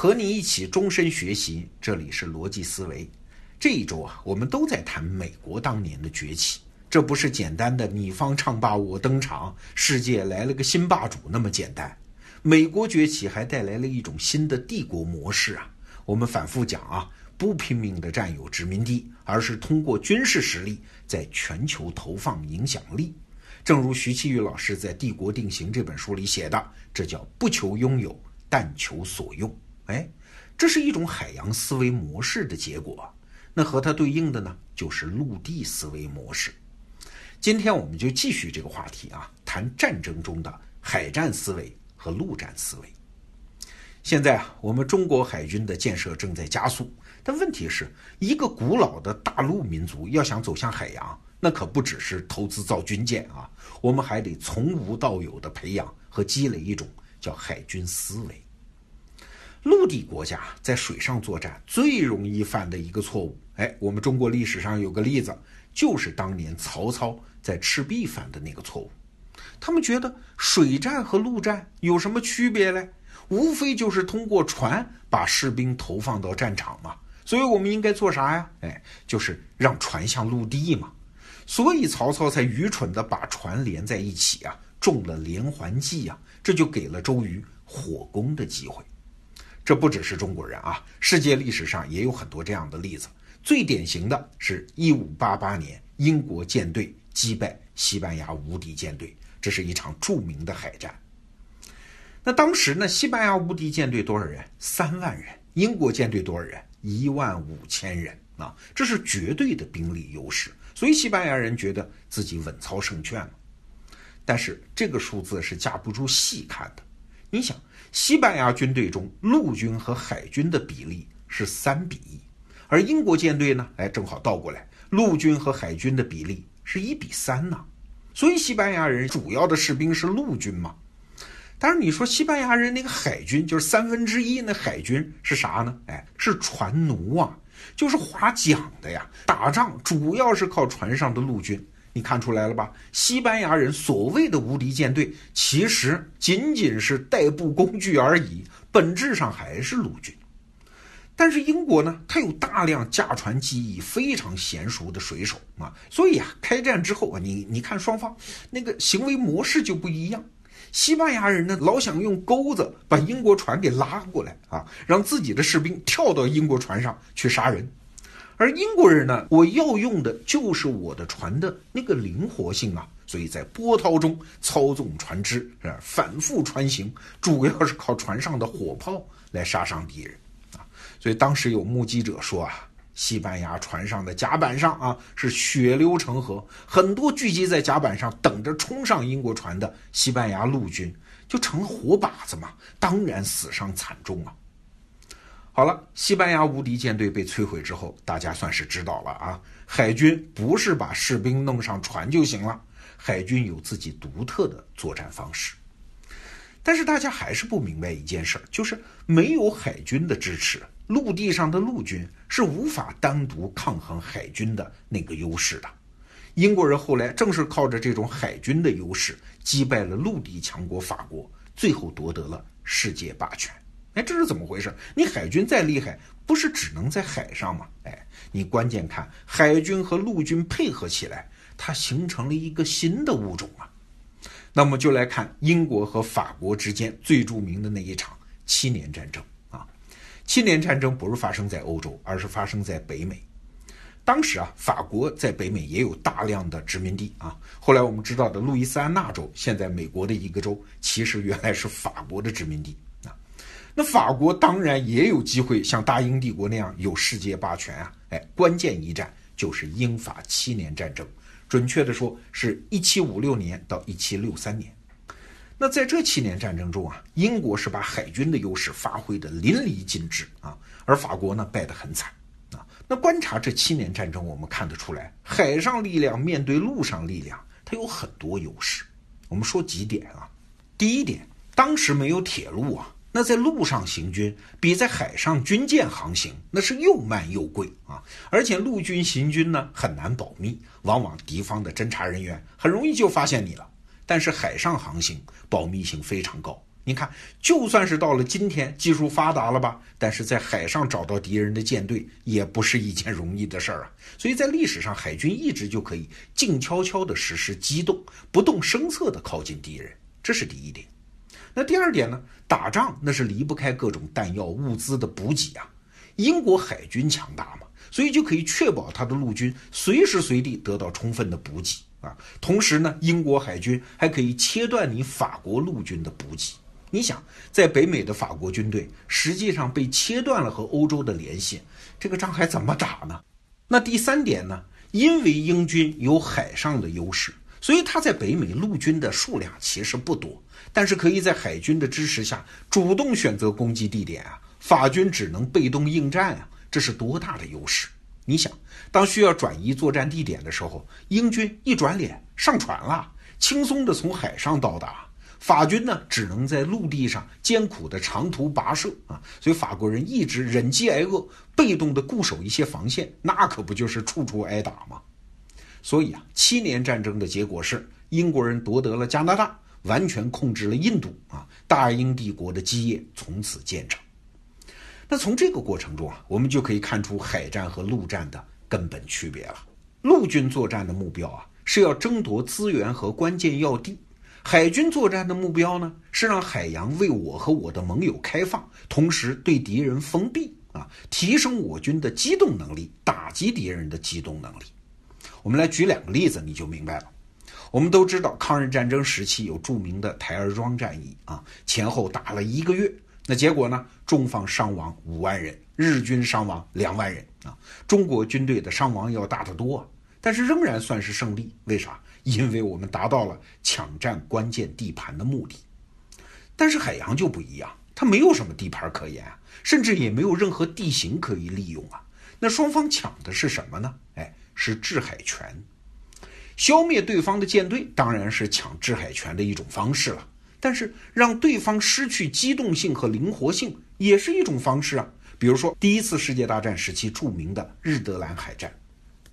和你一起终身学习，这里是逻辑思维。这一周啊，我们都在谈美国当年的崛起，这不是简单的你方唱罢我登场，世界来了个新霸主那么简单。美国崛起还带来了一种新的帝国模式啊。我们反复讲啊，不拼命的占有殖民地，而是通过军事实力在全球投放影响力。正如徐奇玉老师在《帝国定型》这本书里写的，这叫不求拥有，但求所用。哎，这是一种海洋思维模式的结果。那和它对应的呢，就是陆地思维模式。今天我们就继续这个话题啊，谈战争中的海战思维和陆战思维。现在啊，我们中国海军的建设正在加速，但问题是一个古老的大陆民族要想走向海洋，那可不只是投资造军舰啊，我们还得从无到有的培养和积累一种叫海军思维。陆地国家在水上作战最容易犯的一个错误，哎，我们中国历史上有个例子，就是当年曹操在赤壁犯的那个错误。他们觉得水战和陆战有什么区别嘞？无非就是通过船把士兵投放到战场嘛。所以我们应该做啥呀？哎，就是让船向陆地嘛。所以曹操才愚蠢的把船连在一起啊，中了连环计呀，这就给了周瑜火攻的机会。这不只是中国人啊，世界历史上也有很多这样的例子。最典型的是一五八八年，英国舰队击败西班牙无敌舰队，这是一场著名的海战。那当时呢，西班牙无敌舰队多少人？三万人。英国舰队多少人？一万五千人啊，这是绝对的兵力优势。所以西班牙人觉得自己稳操胜券了。但是这个数字是架不住细看的。你想。西班牙军队中陆军和海军的比例是三比一，而英国舰队呢？哎，正好倒过来，陆军和海军的比例是一比三呢。所以西班牙人主要的士兵是陆军嘛。但是你说西班牙人那个海军就是三分之一，那海军是啥呢？哎，是船奴啊，就是划桨的呀。打仗主要是靠船上的陆军。你看出来了吧？西班牙人所谓的无敌舰队，其实仅仅是代步工具而已，本质上还是陆军。但是英国呢，它有大量驾船技艺非常娴熟的水手啊，所以啊，开战之后啊，你你看双方那个行为模式就不一样。西班牙人呢，老想用钩子把英国船给拉过来啊，让自己的士兵跳到英国船上去杀人。而英国人呢，我要用的就是我的船的那个灵活性啊，所以在波涛中操纵船只，是反复穿行，主要是靠船上的火炮来杀伤敌人啊。所以当时有目击者说啊，西班牙船上的甲板上啊是血流成河，很多聚集在甲板上等着冲上英国船的西班牙陆军就成了活靶子嘛，当然死伤惨重啊。好了，西班牙无敌舰队被摧毁之后，大家算是知道了啊。海军不是把士兵弄上船就行了，海军有自己独特的作战方式。但是大家还是不明白一件事儿，就是没有海军的支持，陆地上的陆军是无法单独抗衡海军的那个优势的。英国人后来正是靠着这种海军的优势，击败了陆地强国法国，最后夺得了世界霸权。哎，这是怎么回事？你海军再厉害，不是只能在海上吗？哎，你关键看海军和陆军配合起来，它形成了一个新的物种啊。那么就来看英国和法国之间最著名的那一场七年战争啊。七年战争不是发生在欧洲，而是发生在北美。当时啊，法国在北美也有大量的殖民地啊。后来我们知道的路易斯安那州，现在美国的一个州，其实原来是法国的殖民地。那法国当然也有机会像大英帝国那样有世界霸权啊！哎，关键一战就是英法七年战争，准确的说是一七五六年到一七六三年。那在这七年战争中啊，英国是把海军的优势发挥的淋漓尽致啊，而法国呢败得很惨啊。那观察这七年战争，我们看得出来，海上力量面对陆上力量，它有很多优势。我们说几点啊？第一点，当时没有铁路啊。那在路上行军比在海上军舰航行那是又慢又贵啊！而且陆军行军呢很难保密，往往敌方的侦察人员很容易就发现你了。但是海上航行保密性非常高，你看，就算是到了今天，技术发达了吧？但是在海上找到敌人的舰队也不是一件容易的事儿啊。所以在历史上，海军一直就可以静悄悄地实施机动，不动声色地靠近敌人，这是第一点。那第二点呢？打仗那是离不开各种弹药物资的补给啊。英国海军强大嘛，所以就可以确保他的陆军随时随地得到充分的补给啊。同时呢，英国海军还可以切断你法国陆军的补给。你想，在北美的法国军队实际上被切断了和欧洲的联系，这个仗还怎么打呢？那第三点呢？因为英军有海上的优势，所以他在北美陆军的数量其实不多，但是可以在海军的支持下主动选择攻击地点啊。法军只能被动应战啊，这是多大的优势？你想，当需要转移作战地点的时候，英军一转脸上船了，轻松的从海上到达。法军呢，只能在陆地上艰苦的长途跋涉啊，所以法国人一直忍饥挨饿，被动的固守一些防线，那可不就是处处挨打吗？所以啊，七年战争的结果是英国人夺得了加拿大，完全控制了印度啊，大英帝国的基业从此建成。那从这个过程中啊，我们就可以看出海战和陆战的根本区别了。陆军作战的目标啊，是要争夺资源和关键要地。海军作战的目标呢，是让海洋为我和我的盟友开放，同时对敌人封闭啊，提升我军的机动能力，打击敌人的机动能力。我们来举两个例子，你就明白了。我们都知道，抗日战争时期有著名的台儿庄战役啊，前后打了一个月，那结果呢，中方伤亡五万人，日军伤亡两万人啊，中国军队的伤亡要大得多，但是仍然算是胜利，为啥？因为我们达到了抢占关键地盘的目的，但是海洋就不一样，它没有什么地盘可言啊，甚至也没有任何地形可以利用啊。那双方抢的是什么呢？哎，是制海权。消灭对方的舰队当然是抢制海权的一种方式了，但是让对方失去机动性和灵活性也是一种方式啊。比如说第一次世界大战时期著名的日德兰海战，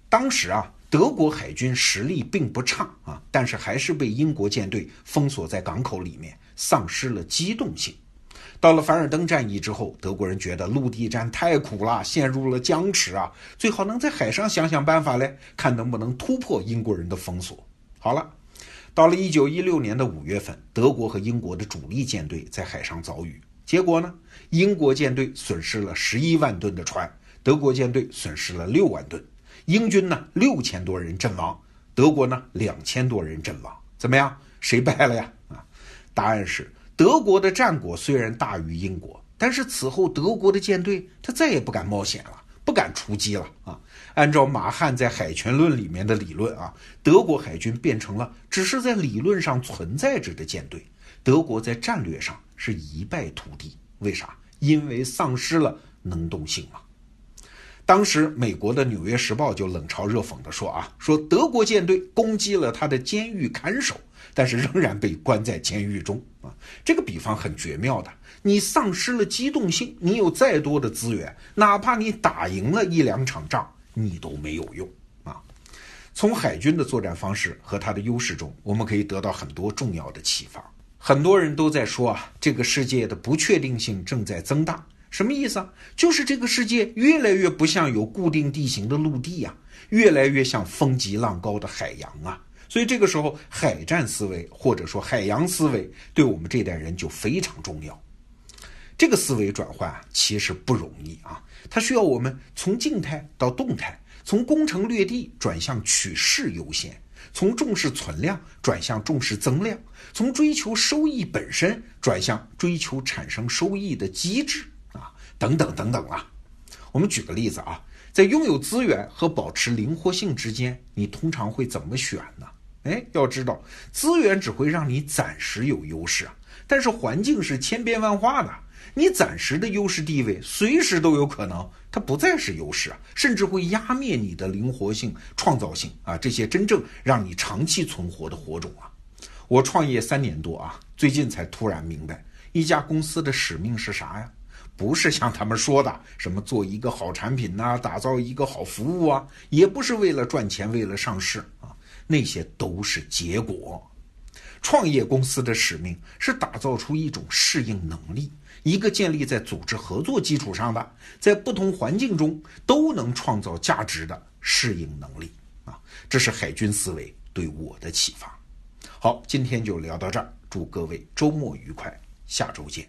当时啊。德国海军实力并不差啊，但是还是被英国舰队封锁在港口里面，丧失了机动性。到了凡尔登战役之后，德国人觉得陆地战太苦了，陷入了僵持啊，最好能在海上想想办法嘞，看能不能突破英国人的封锁。好了，到了一九一六年的五月份，德国和英国的主力舰队在海上遭遇，结果呢，英国舰队损失了十一万吨的船，德国舰队损失了六万吨。英军呢六千多人阵亡，德国呢两千多人阵亡，怎么样？谁败了呀？啊，答案是德国的战果虽然大于英国，但是此后德国的舰队他再也不敢冒险了，不敢出击了啊。按照马汉在《海权论》里面的理论啊，德国海军变成了只是在理论上存在着的舰队，德国在战略上是一败涂地。为啥？因为丧失了能动性嘛。当时，美国的《纽约时报》就冷嘲热讽地说：“啊，说德国舰队攻击了他的监狱看守，但是仍然被关在监狱中。啊，这个比方很绝妙的。你丧失了机动性，你有再多的资源，哪怕你打赢了一两场仗，你都没有用。啊，从海军的作战方式和它的优势中，我们可以得到很多重要的启发。很多人都在说啊，这个世界的不确定性正在增大。”什么意思啊？就是这个世界越来越不像有固定地形的陆地呀，越来越像风急浪高的海洋啊。所以这个时候，海战思维或者说海洋思维，对我们这代人就非常重要。这个思维转换啊，其实不容易啊，它需要我们从静态到动态，从攻城略地转向取势优先，从重视存量转向重视增量，从追求收益本身转向追求产生收益的机制。等等等等啊，我们举个例子啊，在拥有资源和保持灵活性之间，你通常会怎么选呢？哎，要知道，资源只会让你暂时有优势啊，但是环境是千变万化的，你暂时的优势地位随时都有可能它不再是优势啊，甚至会压灭你的灵活性、创造性啊，这些真正让你长期存活的火种啊。我创业三年多啊，最近才突然明白，一家公司的使命是啥呀？不是像他们说的什么做一个好产品呐，打造一个好服务啊，也不是为了赚钱，为了上市啊，那些都是结果。创业公司的使命是打造出一种适应能力，一个建立在组织合作基础上的，在不同环境中都能创造价值的适应能力啊！这是海军思维对我的启发。好，今天就聊到这儿，祝各位周末愉快，下周见。